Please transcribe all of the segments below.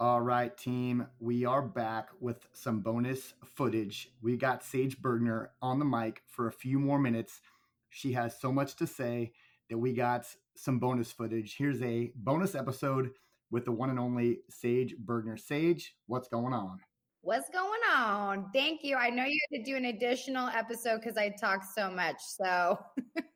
All right, team, we are back with some bonus footage. We got Sage Burgener on the mic for a few more minutes. She has so much to say that we got some bonus footage. Here's a bonus episode with the one and only Sage Burgener. Sage, what's going on? What's going on? Thank you. I know you had to do an additional episode because I talked so much. So,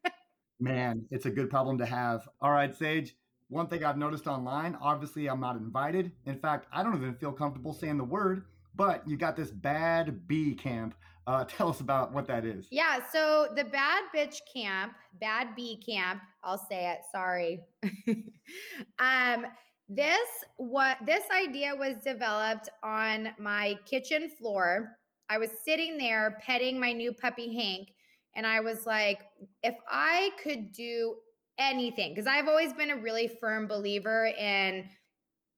man, it's a good problem to have. All right, Sage. One thing I've noticed online, obviously, I'm not invited. In fact, I don't even feel comfortable saying the word, but you got this bad bee camp. Uh, tell us about what that is. Yeah. So, the bad bitch camp, bad bee camp, I'll say it. Sorry. um, this what this idea was developed on my kitchen floor. I was sitting there petting my new puppy Hank and I was like if I could do anything because I've always been a really firm believer in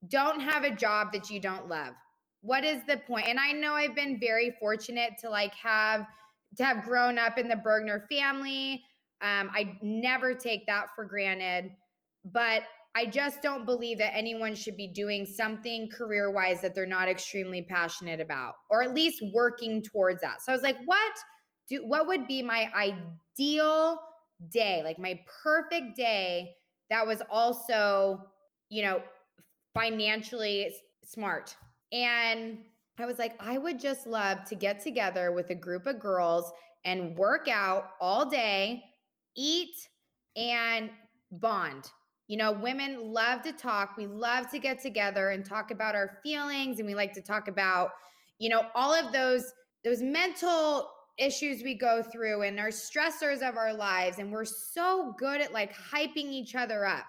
don't have a job that you don't love. What is the point? And I know I've been very fortunate to like have to have grown up in the Burgener family. Um, I never take that for granted, but I just don't believe that anyone should be doing something career wise that they're not extremely passionate about, or at least working towards that. So I was like, what do what would be my ideal day, like my perfect day that was also, you know, financially smart. And I was like, I would just love to get together with a group of girls and work out all day, eat, and bond. You know, women love to talk. We love to get together and talk about our feelings and we like to talk about, you know, all of those those mental issues we go through and our stressors of our lives and we're so good at like hyping each other up,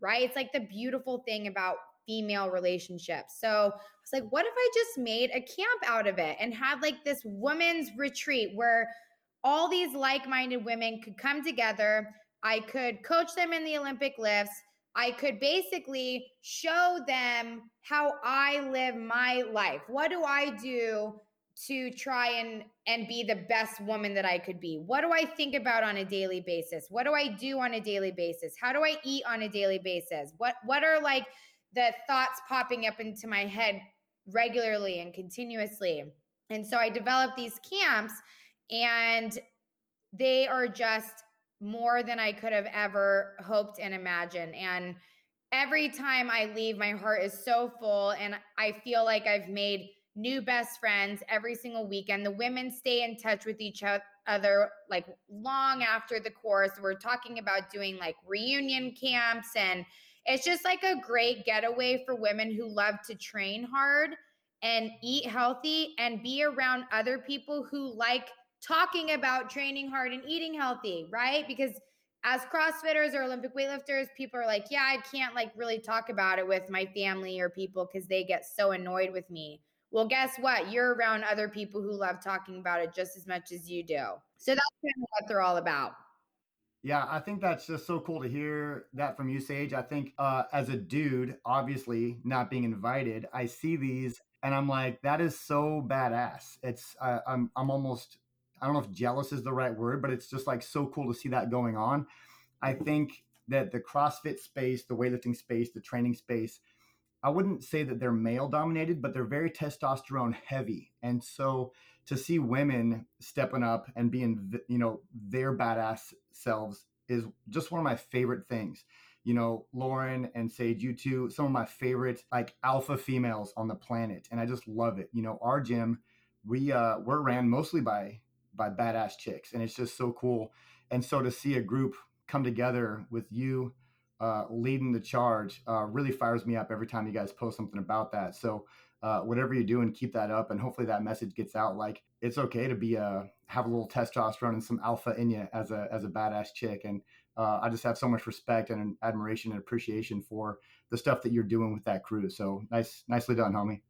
right? It's like the beautiful thing about female relationships. So I was like, what if I just made a camp out of it and had like this women's retreat where all these like minded women could come together? I could coach them in the Olympic lifts. I could basically show them how I live my life. What do I do to try and and be the best woman that I could be? What do I think about on a daily basis? What do I do on a daily basis? How do I eat on a daily basis? What what are like the thoughts popping up into my head regularly and continuously? And so I developed these camps and they are just more than I could have ever hoped and imagined. And every time I leave, my heart is so full and I feel like I've made new best friends every single weekend. The women stay in touch with each other like long after the course. We're talking about doing like reunion camps and it's just like a great getaway for women who love to train hard and eat healthy and be around other people who like talking about training hard and eating healthy, right? Because as CrossFitters or Olympic weightlifters, people are like, yeah, I can't like really talk about it with my family or people because they get so annoyed with me. Well, guess what? You're around other people who love talking about it just as much as you do. So that's kind of what they're all about. Yeah, I think that's just so cool to hear that from you, Sage. I think uh, as a dude, obviously not being invited, I see these and I'm like, that is so badass. It's uh, I'm I'm almost I don't know if jealous is the right word, but it's just like so cool to see that going on. I think that the CrossFit space, the weightlifting space, the training space I wouldn't say that they're male dominated, but they're very testosterone heavy. And so to see women stepping up and being, you know, their badass selves is just one of my favorite things. You know, Lauren and Sage, you two, some of my favorite like alpha females on the planet. And I just love it. You know, our gym, we uh we're ran mostly by by badass chicks. And it's just so cool. And so to see a group come together with you, uh, leading the charge uh, really fires me up every time you guys post something about that. So uh, whatever you're doing, keep that up, and hopefully that message gets out. Like it's okay to be a uh, have a little testosterone and some alpha in you as a as a badass chick. And uh, I just have so much respect and admiration and appreciation for the stuff that you're doing with that crew. So nice, nicely done, homie.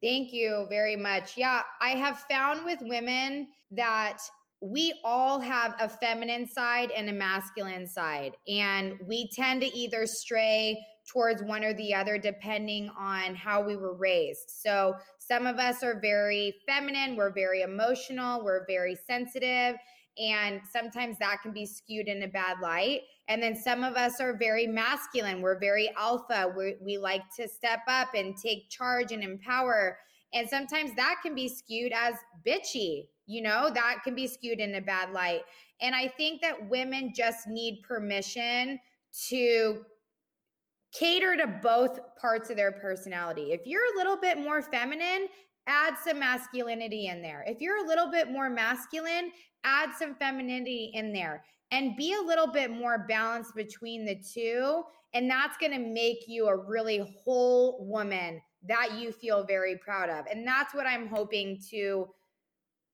Thank you very much. Yeah, I have found with women that we all have a feminine side and a masculine side. And we tend to either stray towards one or the other depending on how we were raised. So some of us are very feminine, we're very emotional, we're very sensitive. And sometimes that can be skewed in a bad light. And then some of us are very masculine. We're very alpha. we we like to step up and take charge and empower. And sometimes that can be skewed as bitchy, you know, that can be skewed in a bad light. And I think that women just need permission to cater to both parts of their personality. If you're a little bit more feminine, add some masculinity in there. If you're a little bit more masculine, add some femininity in there and be a little bit more balanced between the two. And that's going to make you a really whole woman that you feel very proud of. And that's what I'm hoping to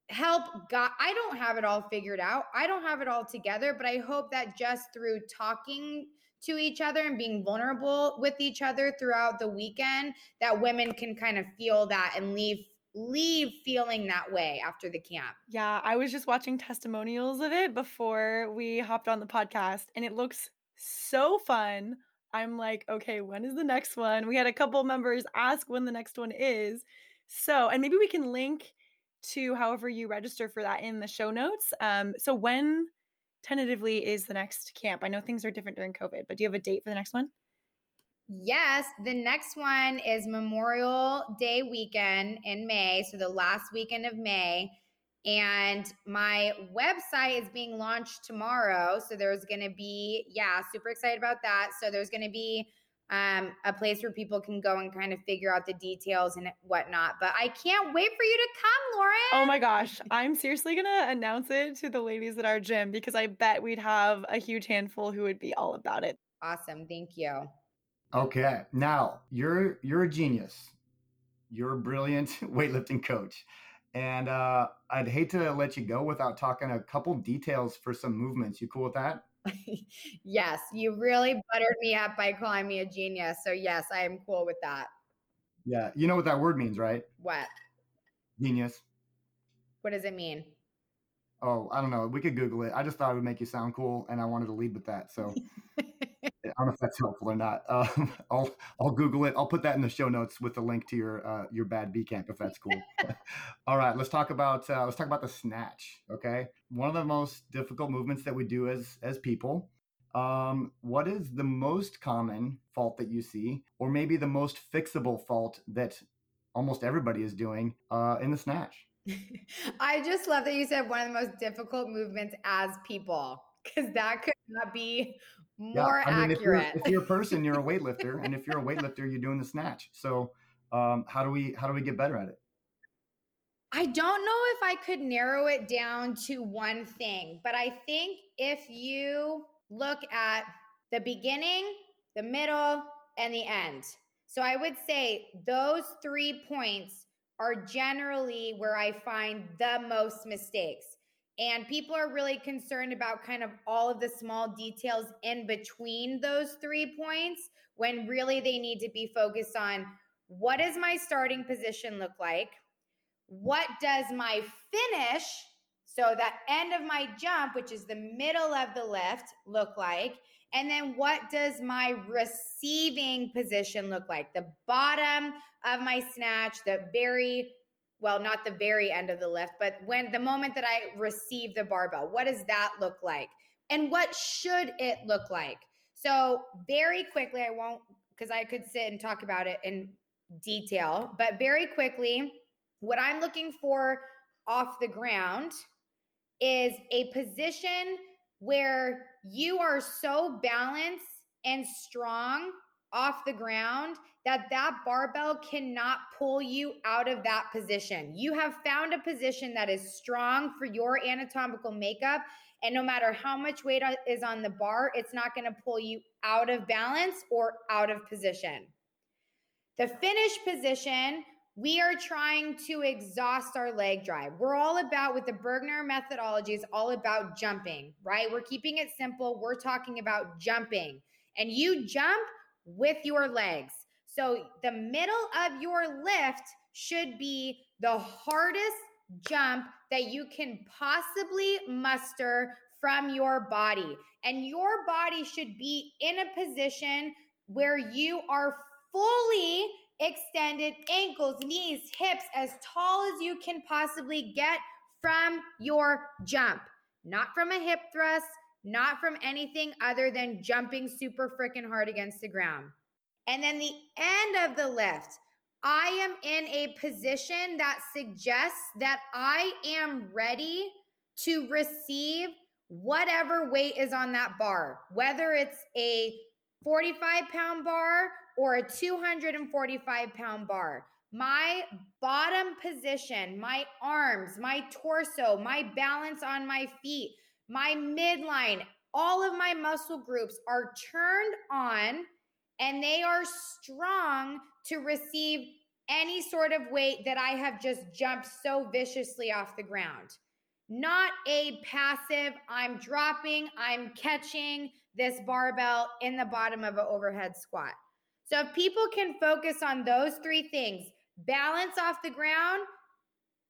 help God. I don't have it all figured out. I don't have it all together, but I hope that just through talking to each other and being vulnerable with each other throughout the weekend that women can kind of feel that and leave leave feeling that way after the camp. Yeah, I was just watching testimonials of it before we hopped on the podcast and it looks so fun. I'm like, okay, when is the next one? We had a couple members ask when the next one is. So, and maybe we can link to however you register for that in the show notes. Um, so when tentatively is the next camp? I know things are different during COVID, but do you have a date for the next one? Yes, the next one is Memorial Day weekend in May, so the last weekend of May. And my website is being launched tomorrow. So there's going to be, yeah, super excited about that. So there's going to be um, a place where people can go and kind of figure out the details and whatnot. But I can't wait for you to come, Lauren. Oh my gosh. I'm seriously going to announce it to the ladies at our gym because I bet we'd have a huge handful who would be all about it. Awesome. Thank you. Okay. Now, you're you're a genius. You're a brilliant weightlifting coach. And uh, I'd hate to let you go without talking a couple details for some movements. You cool with that? yes, you really buttered me up by calling me a genius. So yes, I am cool with that. Yeah, you know what that word means, right? What? Genius. What does it mean? Oh, I don't know. We could Google it. I just thought it would make you sound cool, and I wanted to lead with that. So I don't know if that's helpful or not. Um, I'll I'll Google it. I'll put that in the show notes with the link to your uh, your bad B camp if that's cool. All right, let's talk about uh, let's talk about the snatch. Okay, one of the most difficult movements that we do as as people. Um, what is the most common fault that you see, or maybe the most fixable fault that almost everybody is doing uh, in the snatch? I just love that you said one of the most difficult movements as people because that could not be more yeah, I mean, accurate. If you're, if you're, a person, you're a weightlifter, and if you're a weightlifter, you're doing the snatch. So, um, how do we how do we get better at it? I don't know if I could narrow it down to one thing, but I think if you look at the beginning, the middle, and the end. So I would say those three points are generally where I find the most mistakes. And people are really concerned about kind of all of the small details in between those three points when really they need to be focused on what does my starting position look like? What does my finish, so that end of my jump, which is the middle of the lift, look like? And then what does my receiving position look like? The bottom of my snatch, the very well, not the very end of the lift, but when the moment that I receive the barbell, what does that look like? And what should it look like? So, very quickly, I won't, because I could sit and talk about it in detail, but very quickly, what I'm looking for off the ground is a position where you are so balanced and strong off the ground that that barbell cannot pull you out of that position. You have found a position that is strong for your anatomical makeup and no matter how much weight is on the bar, it's not going to pull you out of balance or out of position. The finish position, we are trying to exhaust our leg drive. We're all about, with the Burgener methodology, is all about jumping, right? We're keeping it simple. We're talking about jumping. And you jump with your legs. So the middle of your lift should be the hardest jump that you can possibly muster from your body. And your body should be in a position where you are fully extended ankles, knees, hips, as tall as you can possibly get from your jump. not from a hip thrust, not from anything other than jumping super freaking hard against the ground. And then the end of the lift, I am in a position that suggests that I am ready to receive whatever weight is on that bar, whether it's a 45 pound bar or a 245 pound bar. My bottom position, my arms, my torso, my balance on my feet, my midline, all of my muscle groups are turned on and they are strong to receive any sort of weight that I have just jumped so viciously off the ground. Not a passive, I'm dropping, I'm catching this barbell in the bottom of an overhead squat. So if people can focus on those three things balance off the ground,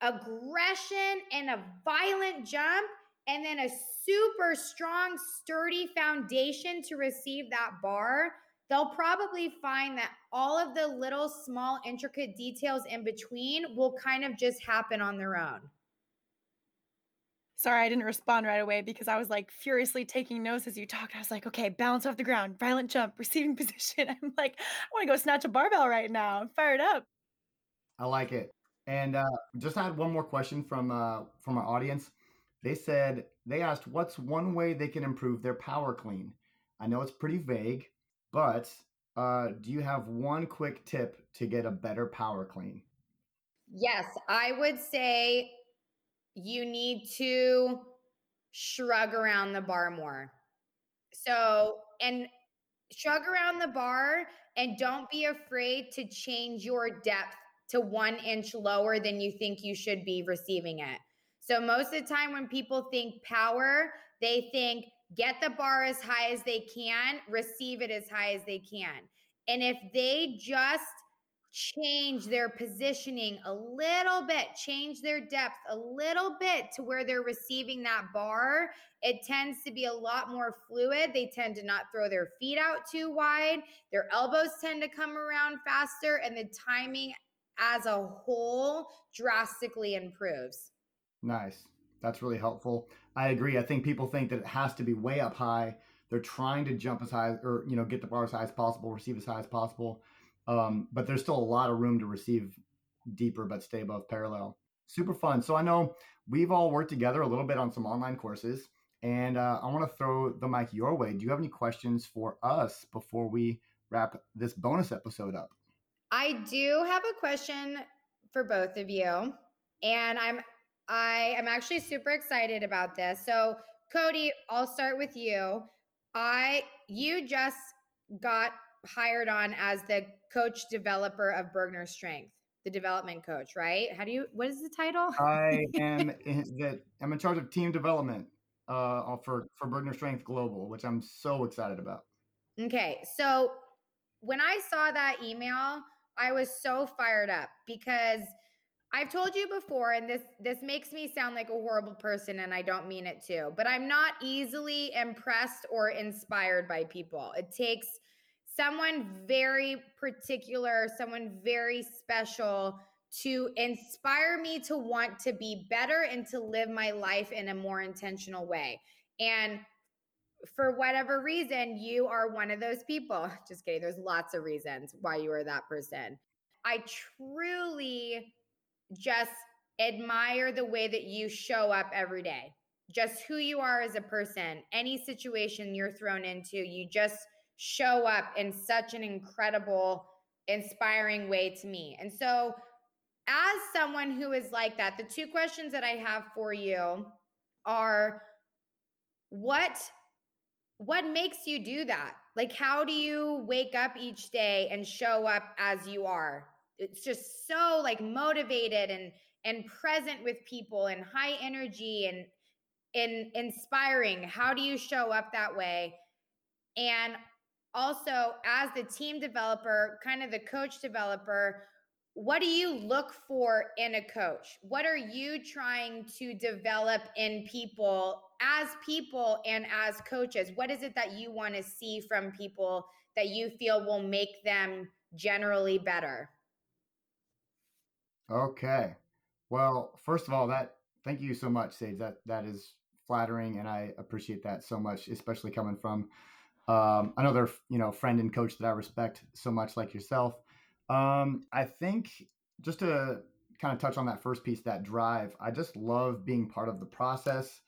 aggression, and a violent jump, and then a super strong, sturdy foundation to receive that bar, they'll probably find that all of the little, small, intricate details in between will kind of just happen on their own. Sorry, I didn't respond right away because I was like furiously taking notes as you talked. I was like, okay, balance off the ground, violent jump, receiving position. I'm like, I want to go snatch a barbell right now. I'm fired up. I like it. And uh, just had one more question from uh, from our audience. They said they asked, "What's one way they can improve their power clean?" I know it's pretty vague, but uh, do you have one quick tip to get a better power clean? Yes, I would say you need to shrug around the bar more. So, and shrug around the bar and don't be afraid to change your depth to one inch lower than you think you should be receiving it. So, most of the time, when people think power, they think get the bar as high as they can, receive it as high as they can. And if they just change their positioning a little bit, change their depth a little bit to where they're receiving that bar, it tends to be a lot more fluid. They tend to not throw their feet out too wide. Their elbows tend to come around faster, and the timing as a whole drastically improves. Nice. That's really helpful. I agree. I think people think that it has to be way up high. They're trying to jump as high or, you know, get the bar as high as possible, receive as high as possible um, but there's still a lot of room to receive deeper but stay above parallel. Super fun. So I know we've all worked together a little bit on some online courses, and uh, I want to throw the mic your way. Do you have any questions for us before we wrap this bonus episode up? I do have a question for both of you, and I'm I am actually super excited about this. So Cody, I'll start with you. I you just got hired on as the coach developer of Burgener Strength, the development coach, right? How do you? What is the title? I am in, the, I'm in charge of team development uh, for for Burgener Strength Global, which I'm so excited about. Okay, so when I saw that email, I was so fired up because I've told you before, and this this makes me sound like a horrible person, and I don't mean it to, but I'm not easily impressed or inspired by people. It takes someone very particular, someone very special to inspire me to want to be better and to live my life in a more intentional way. And for whatever reason, you are one of those people. Just kidding. There's lots of reasons why you are that person. I truly just admire the way that you show up every day, just who you are as a person, any situation you're thrown into, you just show up in such an incredible, inspiring way to me. And so, as someone who is like that, the two questions that I have for you are what what makes you do that? Like how do you wake up each day and show up as you are? It's just so like motivated and and present with people and high energy and and inspiring. How do you show up that way? And also as the team developer, kind of the coach developer, what do you look for in a coach? What are you trying to develop in people as people and as coaches? What is it that you want to see from people that you feel will make them generally better? Okay. Well, first of all, that thank you so much, Sage. That that is flattering, and I appreciate that so much, especially coming from um, another you know friend and coach that I respect so much, like yourself. Um, I think just to kind of touch on that first piece, that drive. I just love being part of the process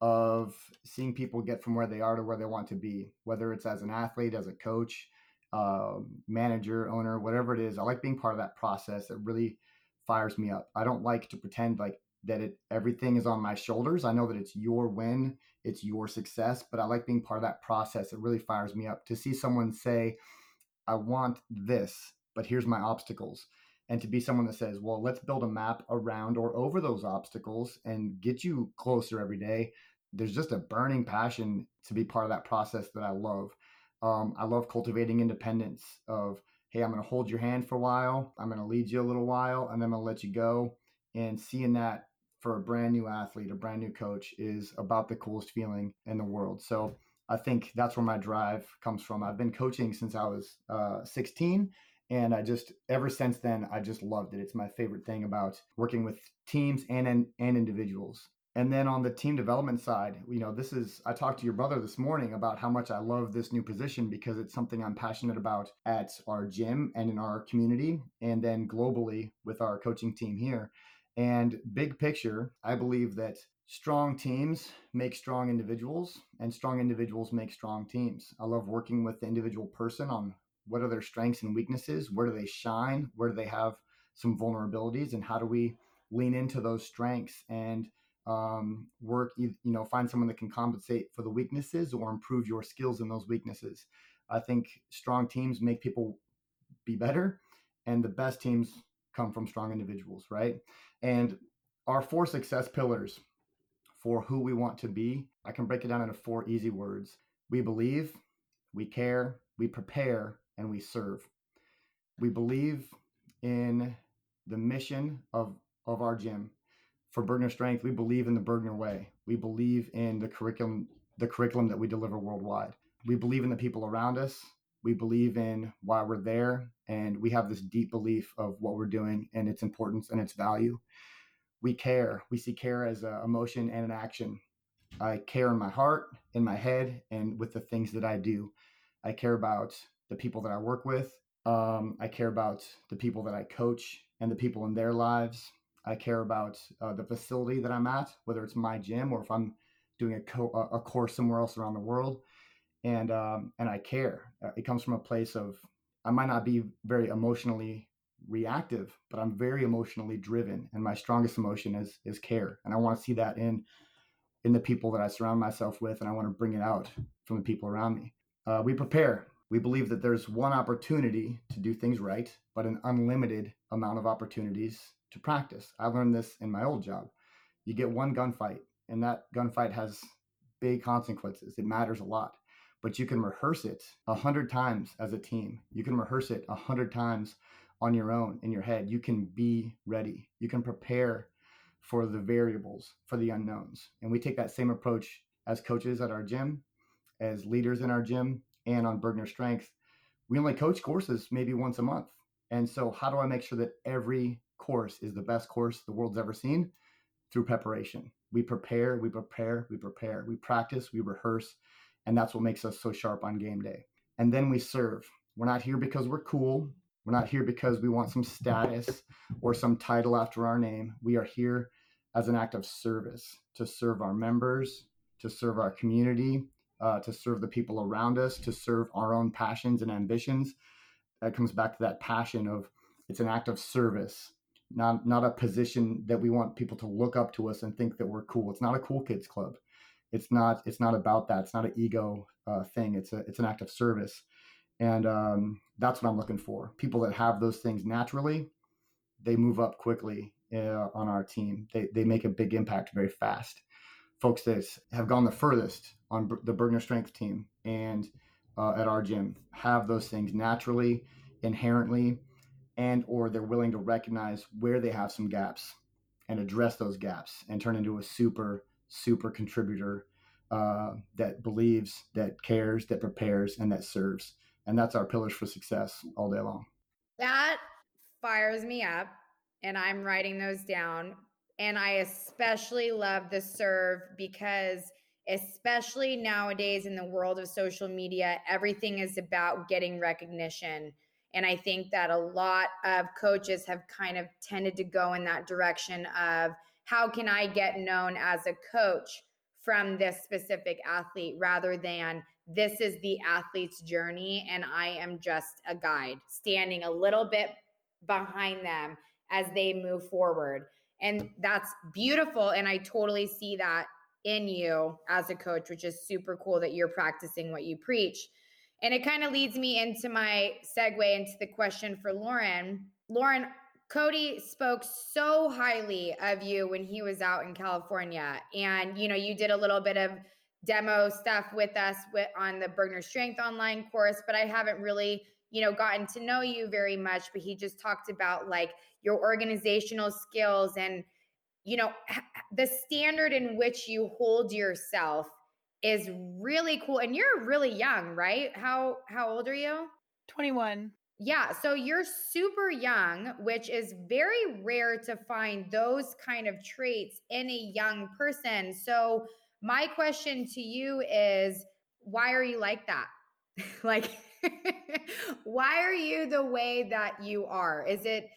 of seeing people get from where they are to where they want to be, whether it's as an athlete, as a coach, uh, manager, owner, whatever it is. I like being part of that process. It really fires me up. I don't like to pretend like that it everything is on my shoulders. I know that it's your win, it's your success, but I like being part of that process. It really fires me up to see someone say, "I want this, but here's my obstacles." And to be someone that says, "Well, let's build a map around or over those obstacles and get you closer every day." There's just a burning passion to be part of that process that I love. Um, I love cultivating independence of, hey, I'm going to hold your hand for a while. I'm going to lead you a little while and then I'm going to let you go. And seeing that for a brand new athlete, a brand new coach is about the coolest feeling in the world. So I think that's where my drive comes from. I've been coaching since I was uh, 16. And I just, ever since then, I just loved it. It's my favorite thing about working with teams and, and, and individuals. And then on the team development side, you know, this is, I talked to your brother this morning about how much I love this new position because it's something I'm passionate about at our gym and in our community, and then globally with our coaching team here. And big picture, I believe that strong teams make strong individuals, and strong individuals make strong teams. I love working with the individual person on what are their strengths and weaknesses, where do they shine, where do they have some vulnerabilities, and how do we lean into those strengths and um, work, you, know, find someone that can compensate for the weaknesses or improve your skills in those weaknesses. I think strong teams make people be better, and the best teams come from strong individuals, right? And our four success pillars for who we want to be, I can break it down into four easy words. We believe, we care, we prepare, and we serve. We believe in the mission of, of our gym for Burgener Strength, we believe in the Burgener way. We believe in the curriculum, the curriculum that we deliver worldwide. We believe in the people around us. We believe in why we're there, and we have this deep belief of what we're doing and its importance and its value. We care. We see care as an emotion and an action. I care in my heart, in my head, and with the things that I do. I care about the people that I work with. Um, I care about the people that I coach and the people in their lives. I care about uh, the facility that I'm at, whether it's my gym or if I'm doing a, co- a course somewhere else around the world, and um, and I care. Uh, it comes from a place of I might not be very emotionally reactive, but I'm very emotionally driven, and my strongest emotion is is care, and I want to see that in in the people that I surround myself with, and I want to bring it out from the people around me. Uh, we prepare. We believe that there's one opportunity to do things right, but an unlimited amount of opportunities to practice. I learned this in my old job. You get one gunfight, and that gunfight has big consequences. It matters a lot, but you can rehearse it a hundred times as a team. You can rehearse it a hundred times on your own in your head. You can be ready. You can prepare for the variables, for the unknowns. And we take that same approach as coaches at our gym, as leaders in our gym, and on Burgener Strength. We only coach courses maybe once a month. And so, how do I make sure that every course is the best course the world's ever seen through preparation. We prepare, we prepare, we prepare, we practice, we rehearse, and that's what makes us so sharp on game day. And then we serve. We're not here because we're cool. We're not here because we want some status or some title after our name. We are here as an act of service to serve our members, to serve our community, uh, to serve the people around us, to serve our own passions and ambitions. That comes back to that passion of it's an act of service not not a position that we want people to look up to us and think that we're cool. It's not a cool kids club. It's not it's not about that. It's not an ego uh, thing. It's a it's an act of service, and um, that's what I'm looking for. People that have those things naturally, they move up quickly uh, on our team. They they make a big impact very fast. Folks that have gone the furthest on the Burgener Strength team and uh, at our gym have those things naturally, inherently and or they're willing to recognize where they have some gaps and address those gaps and turn into a super super contributor uh, that believes that cares that prepares and that serves. And that's our pillars for success all day long. That fires me up and i'm writing those down. And I especially love the serve because, especially nowadays in the world of social media, everything is about getting recognition. And I think that a lot of coaches have kind of tended to go in that direction of how can I get known as a coach from this specific athlete rather than this is the athlete's journey and I am just a guide standing a little bit behind them as they move forward. And that's beautiful. And I totally see that in you as a coach, which is super cool that you're practicing what you preach. And it kind of leads me into my segue into the question for Lauren. Lauren, Cody spoke so highly of you when he was out in California. And, you know, you did a little bit of demo stuff with us with, on the Burgener Strength online course, but I haven't really, you know, gotten to know you very much. But he just talked about like your organizational skills and, you know, the standard in which you hold yourself is really cool. And you're really young, right? How how old are you? 21. Yeah, so you're super young, which is very rare to find those kind of traits in a young person. So my question to you is why are you like that? like why are you the way that you are? Is it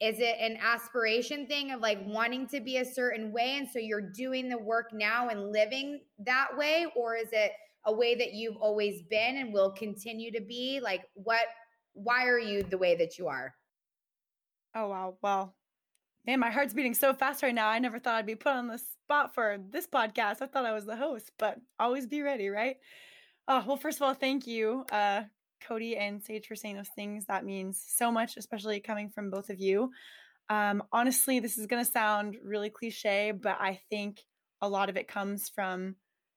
is it an aspiration thing of like wanting to be a certain way and so you're doing the work now and living that way or is it a way that you've always been and will continue to be? Like what why are you the way that you are? Oh wow. Well, man, my heart's beating so fast right now. I never thought I'd be put on the spot for this podcast. I thought I was the host, but always be ready, right? Oh, well, first of all, thank you, uh, Cody and Sage, for saying those things. That means so much, especially coming from both of you. Um, honestly, this is going to sound really cliche, but I think a lot of it comes from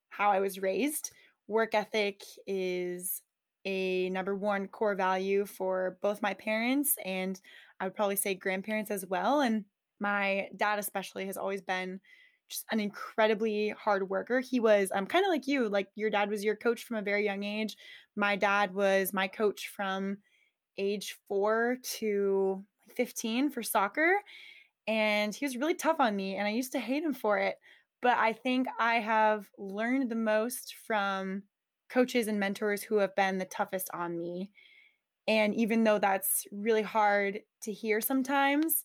how I was raised. Work ethic is a number one core value for both my parents and I would probably say grandparents as well. And my dad, especially, has always been just an incredibly hard worker. He was um, kind of like you, like your dad was your coach from a very young age. My dad was my coach from age four to 15 for soccer. And he was really tough on me, and I used to hate him for it. But I think I have learned the most from coaches and mentors who have been the toughest on me. And even though that's really hard to hear sometimes,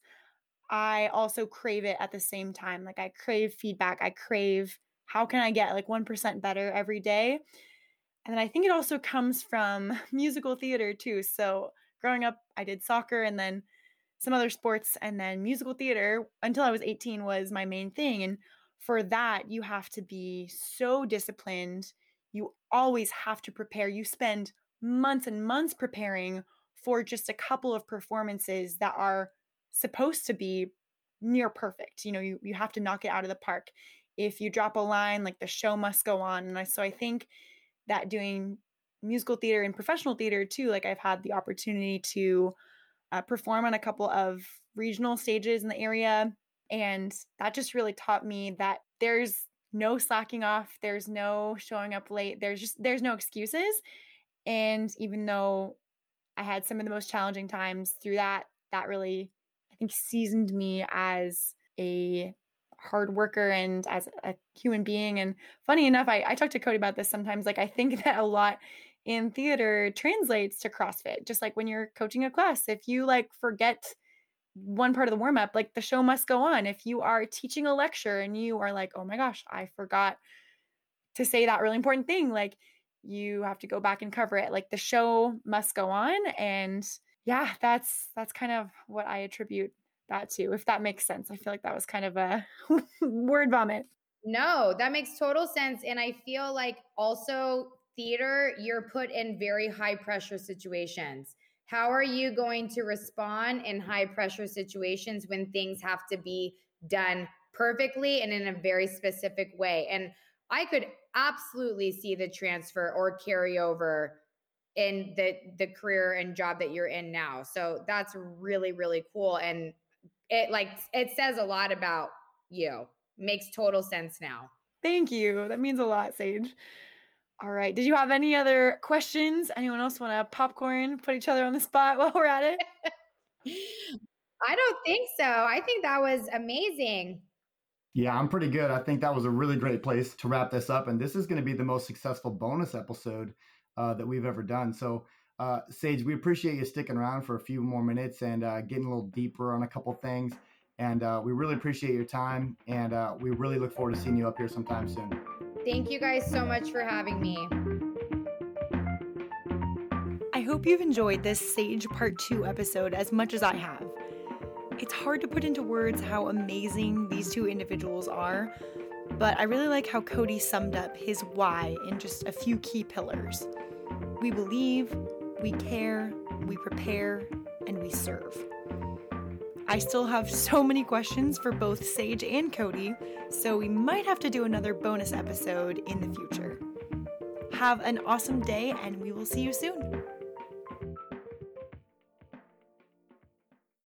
I also crave it at the same time. Like I crave feedback. I crave how can I get like 1% better every day? And then I think it also comes from musical theater too. So growing up, I did soccer and then some other sports and then musical theater until I was 18 was my main thing. And for that, you have to be so disciplined you always have to prepare. You spend months and months preparing for just a couple of performances that are supposed to be near perfect. You know, you, you have to knock it out of the park. If you drop a line, like the show must go on. And I, so I think that doing musical theater and professional theater too, like I've had the opportunity to uh, perform on a couple of regional stages in the area. And that just really taught me that there's no slacking off there's no showing up late there's just there's no excuses and even though i had some of the most challenging times through that that really i think seasoned me as a hard worker and as a human being and funny enough I, I talk to cody about this sometimes like i think that a lot in theater translates to crossfit just like when you're coaching a class if you like forget one part of the warm up, like the show must go on. If you are teaching a lecture and you are like, oh my gosh, I forgot to say that really important thing, like you have to go back and cover it. Like the show must go on. And yeah, that's that's kind of what I attribute that too, if that makes sense. I feel like that was kind of a word vomit. No, that makes total sense. And I feel like also theater, you're put in very high pressure situations. How are you going to respond in high pressure situations when things have to be done perfectly and in a very specific way? And I could absolutely see the transfer or carryover in the the career and job that you're in now. So that's really really cool and it like it says a lot about you. Makes total sense now. Thank you. That means a lot, Sage. All right. Did you have any other questions? Anyone else want to popcorn, put each other on the spot while we're at it? I don't think so. I think that was amazing. Yeah, I'm pretty good. I think that was a really great place to wrap this up. And this is going to be the most successful bonus episode uh, that we've ever done. So, uh, Sage, we appreciate you sticking around for a few more minutes and uh, getting a little deeper on a couple things. And uh, we really appreciate your time. And uh, we really look forward to seeing you up here sometime soon. Thank you guys so much for having me. I hope you've enjoyed this Sage Part 2 episode as much as I have. It's hard to put into words how amazing these two individuals are, but I really like how Cody summed up his why in just a few key pillars. We believe, we care, we prepare, and we serve. I still have so many questions for both Sage and Cody, so we might have to do another bonus episode in the future. Have an awesome day, and we will see you soon.